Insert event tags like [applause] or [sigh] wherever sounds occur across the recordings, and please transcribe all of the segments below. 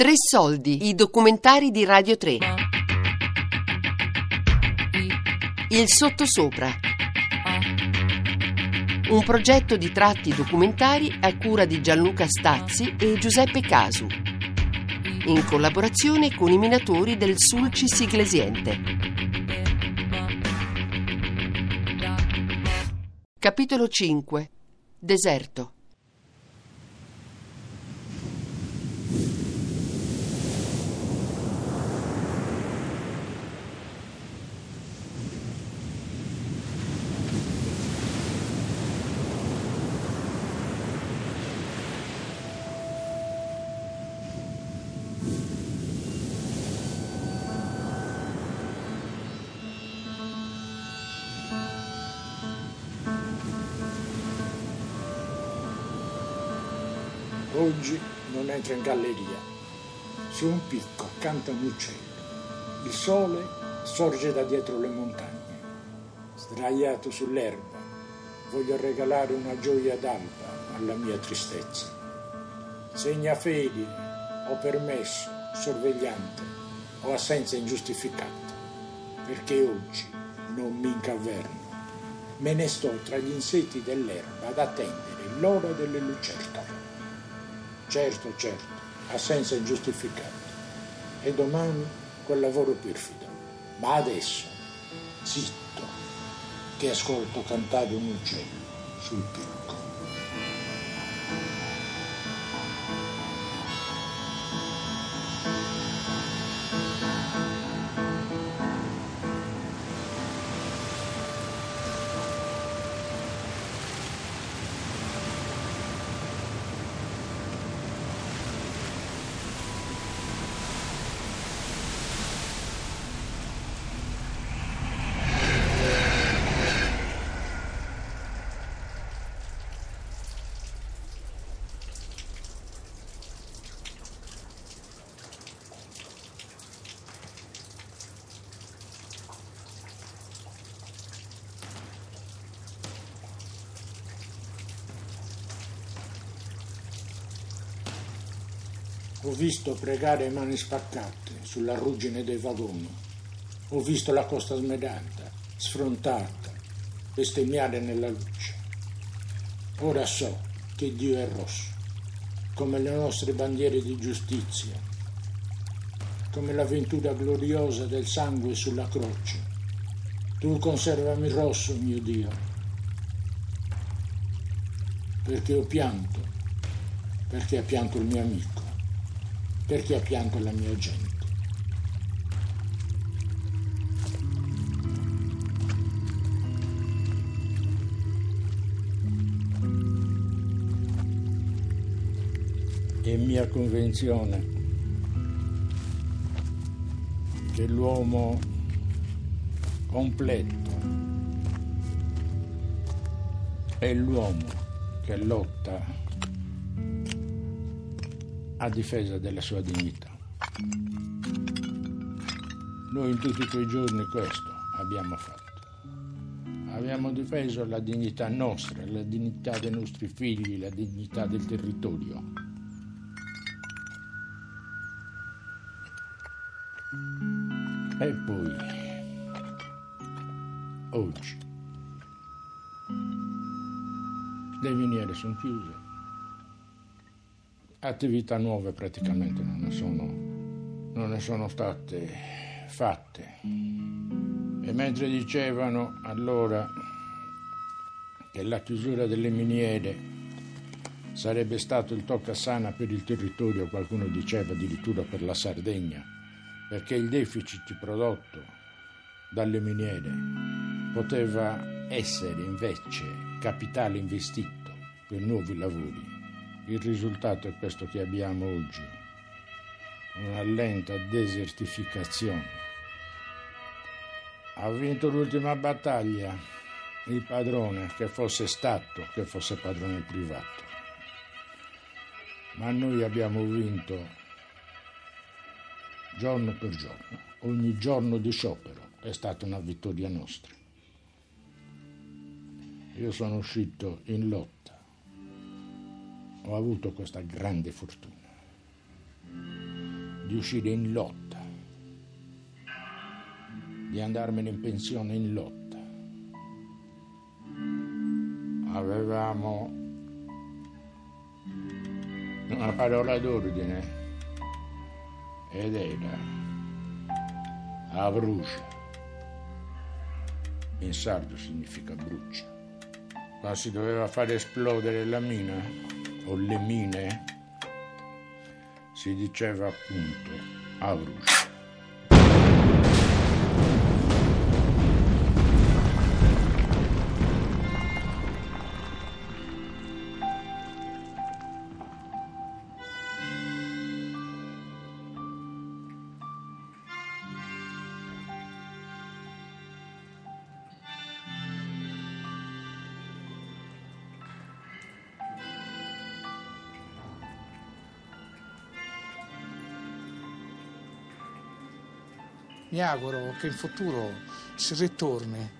Tre soldi, i documentari di Radio 3. Il sottosopra. Un progetto di tratti documentari a cura di Gianluca Stazzi e Giuseppe Casu. In collaborazione con i minatori del Sulcis Iglesiente. Capitolo 5. Deserto. Oggi non entro in galleria. Su un picco accanto a un uccello. Il sole sorge da dietro le montagne. Sdraiato sull'erba, voglio regalare una gioia d'alba alla mia tristezza. Segna fedi, ho permesso, sorvegliante, o assenza ingiustificata, perché oggi non mi incaverno. Me ne sto tra gli insetti dell'erba ad attendere l'ora delle lucertole. Certo, certo, assenza ingiustificata. E domani quel lavoro perfido. Ma adesso, zitto, che ascolto cantare un uccello sul picco. Ho visto pregare mani spaccate sulla ruggine dei vagoni. Ho visto la costa smedata, sfrontata, bestemmiare nella luce. Ora so che Dio è rosso, come le nostre bandiere di giustizia, come l'avventura gloriosa del sangue sulla croce. Tu conservami rosso, mio Dio, perché ho pianto, perché ha pianto il mio amico perché ha pianto la mia gente. È mia convinzione che l'uomo completo è l'uomo che lotta a difesa della sua dignità. Noi in tutti quei giorni questo abbiamo fatto. Abbiamo difeso la dignità nostra, la dignità dei nostri figli, la dignità del territorio. E poi, oggi, le miniere sono chiuse attività nuove praticamente non ne sono, non ne sono state fatte. E mentre dicevano allora che la chiusura delle miniere sarebbe stato il toccasana per il territorio, qualcuno diceva addirittura per la Sardegna, perché il deficit prodotto dalle miniere poteva essere invece capitale investito per nuovi lavori il risultato è questo che abbiamo oggi, una lenta desertificazione. Ha vinto l'ultima battaglia il padrone, che fosse Stato, che fosse padrone privato. Ma noi abbiamo vinto giorno per giorno, ogni giorno di sciopero è stata una vittoria nostra. Io sono uscito in lotta ho avuto questa grande fortuna. di uscire in lotta, di andarmene in pensione in lotta. Avevamo una parola d'ordine ed era a brucia. In sardo significa brucia. Quando si doveva fare esplodere la mina o le mine, si diceva appunto a mi auguro che in futuro si ritorni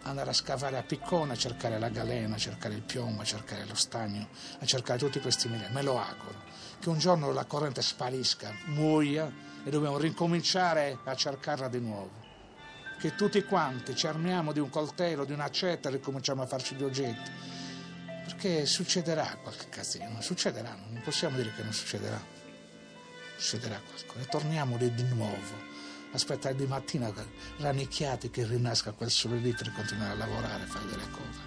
ad andare a scavare a Piccone, a cercare la galena, a cercare il piombo, a cercare lo stagno, a cercare tutti questi minerali. Me lo auguro. Che un giorno la corrente sparisca, muoia e dobbiamo ricominciare a cercarla di nuovo. Che tutti quanti ci armiamo di un coltello, di un'accetta e ricominciamo a farci gli oggetti. Perché succederà qualche casino, succederà, non possiamo dire che non succederà. Succederà qualcosa e torniamo lì di nuovo aspettare di mattina rannicchiati che rinasca quel lì per continuare a lavorare, fare delle cose.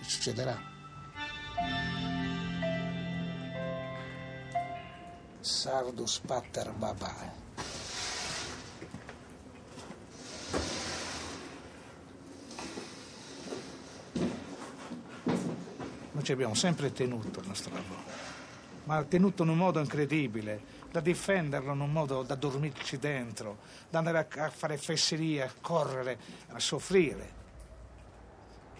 E succederà. Sardus pater babae. Noi ci abbiamo sempre tenuto il nostro lavoro, ma tenuto in un modo incredibile da difenderlo in un modo da dormirci dentro, da andare a, fare fesserie, a correre, a soffrire.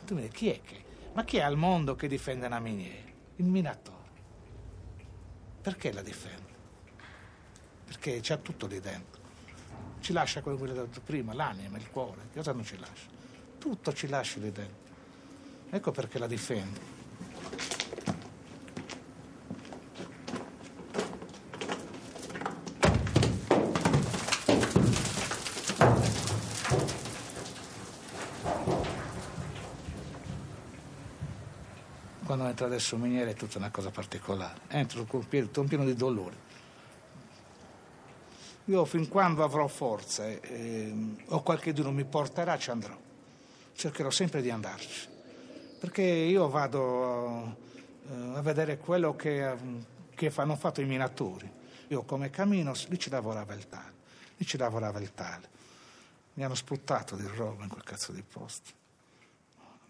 tu mi dici, chi è che? Ma chi è al mondo che difende una miniera? Il minatore. Perché la difende? Perché c'ha tutto lì dentro. Ci lascia quello che ho detto prima, l'anima, il cuore. Cosa non ci lascia? Tutto ci lascia lì dentro. Ecco perché la difende. Quando entra adesso miniere è tutta una cosa particolare. Entro con pieno, pieno di dolore. Io fin quando avrò forza eh, o qualcuno mi porterà ci andrò. Cercherò sempre di andarci. Perché io vado eh, a vedere quello che, che hanno fatto i minatori. Io come cammino, lì ci lavorava il tale, lì ci lavorava il tale. Mi hanno sputato di roba in quel cazzo di posto.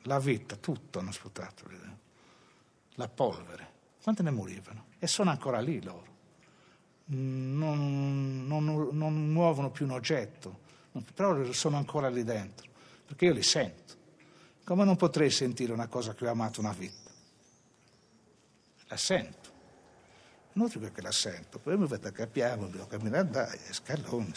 La vita, tutto hanno dentro la polvere. Quante ne morivano? E sono ancora lì loro. Non, non, non muovono più un oggetto, però sono ancora lì dentro, perché io li sento. Come non potrei sentire una cosa che ho amato una vita? La sento. Inutile che la sento, poi mi vedo che piano, devo camminare dai, scaloni.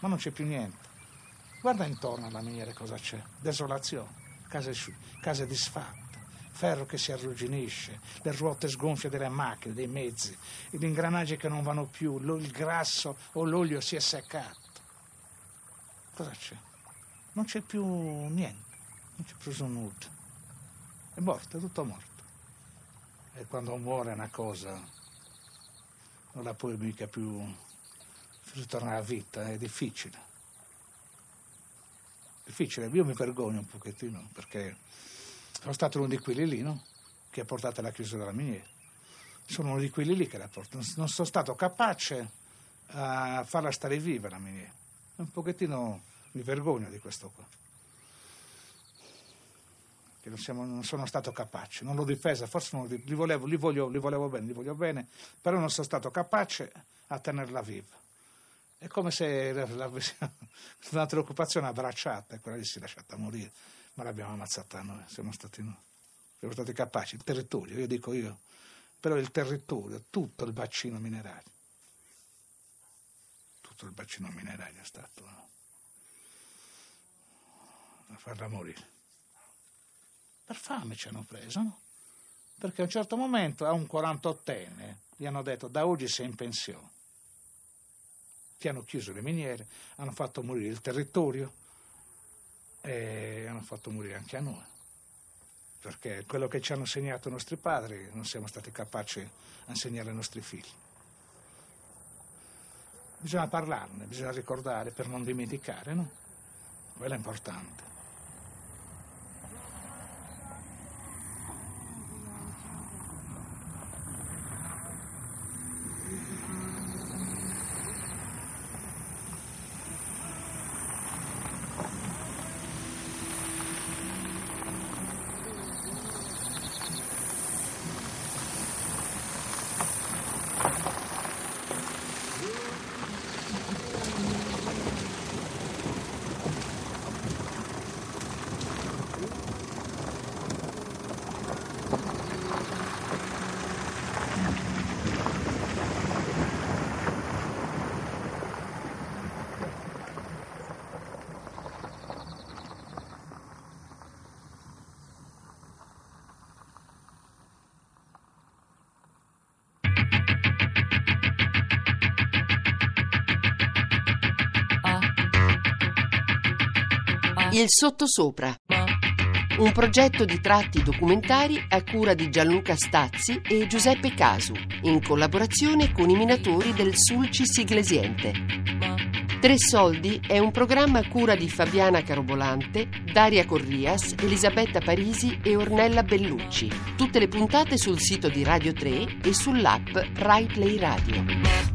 Ma non c'è più niente. Guarda intorno alla miniera cosa c'è. Desolazione, case, case disfatte, ferro che si arrugginisce, le ruote sgonfie delle macchine, dei mezzi, gli ingranaggi che non vanno più, il grasso o l'olio si è seccato. Cosa c'è? Non c'è più niente, non c'è più nulla. È morto, è tutto morto. E quando muore una cosa non la puoi mica più ritornare a vita, è difficile. Difficile, io mi vergogno un pochettino perché sono stato uno di quelli lì, no? Che ha portato alla chiusura della miniera. Sono uno di quelli lì che l'ha portato. Non sono stato capace a farla stare viva la miniera. Un pochettino mi vergogno di questo qua. Che non, siamo, non sono stato capace, non l'ho difesa, forse non, li, volevo, li, voglio, li volevo bene, li voglio bene, però non sono stato capace a tenerla viva. È come se un'altra [laughs] occupazione abbracciata quella lì si è lasciata morire, ma l'abbiamo ammazzata noi, siamo stati noi, siamo stati capaci, il territorio, io dico io, però il territorio, tutto il bacino minerario, tutto il bacino minerario è stato a farla morire. Per fame ci hanno preso, no? Perché a un certo momento a un 48enne gli hanno detto da oggi sei in pensione che hanno chiuso le miniere, hanno fatto morire il territorio e hanno fatto morire anche a noi. Perché quello che ci hanno insegnato i nostri padri non siamo stati capaci a insegnare ai nostri figli. Bisogna parlarne, bisogna ricordare per non dimenticare, no? Quello è importante. Il sottosopra. Un progetto di tratti documentari a cura di Gianluca Stazzi e Giuseppe Casu, in collaborazione con i minatori del Sulci Siglesiente. Tre Soldi è un programma a cura di Fabiana Carobolante, Daria Corrias, Elisabetta Parisi e Ornella Bellucci. Tutte le puntate sul sito di Radio 3 e sull'app Rai Play Radio.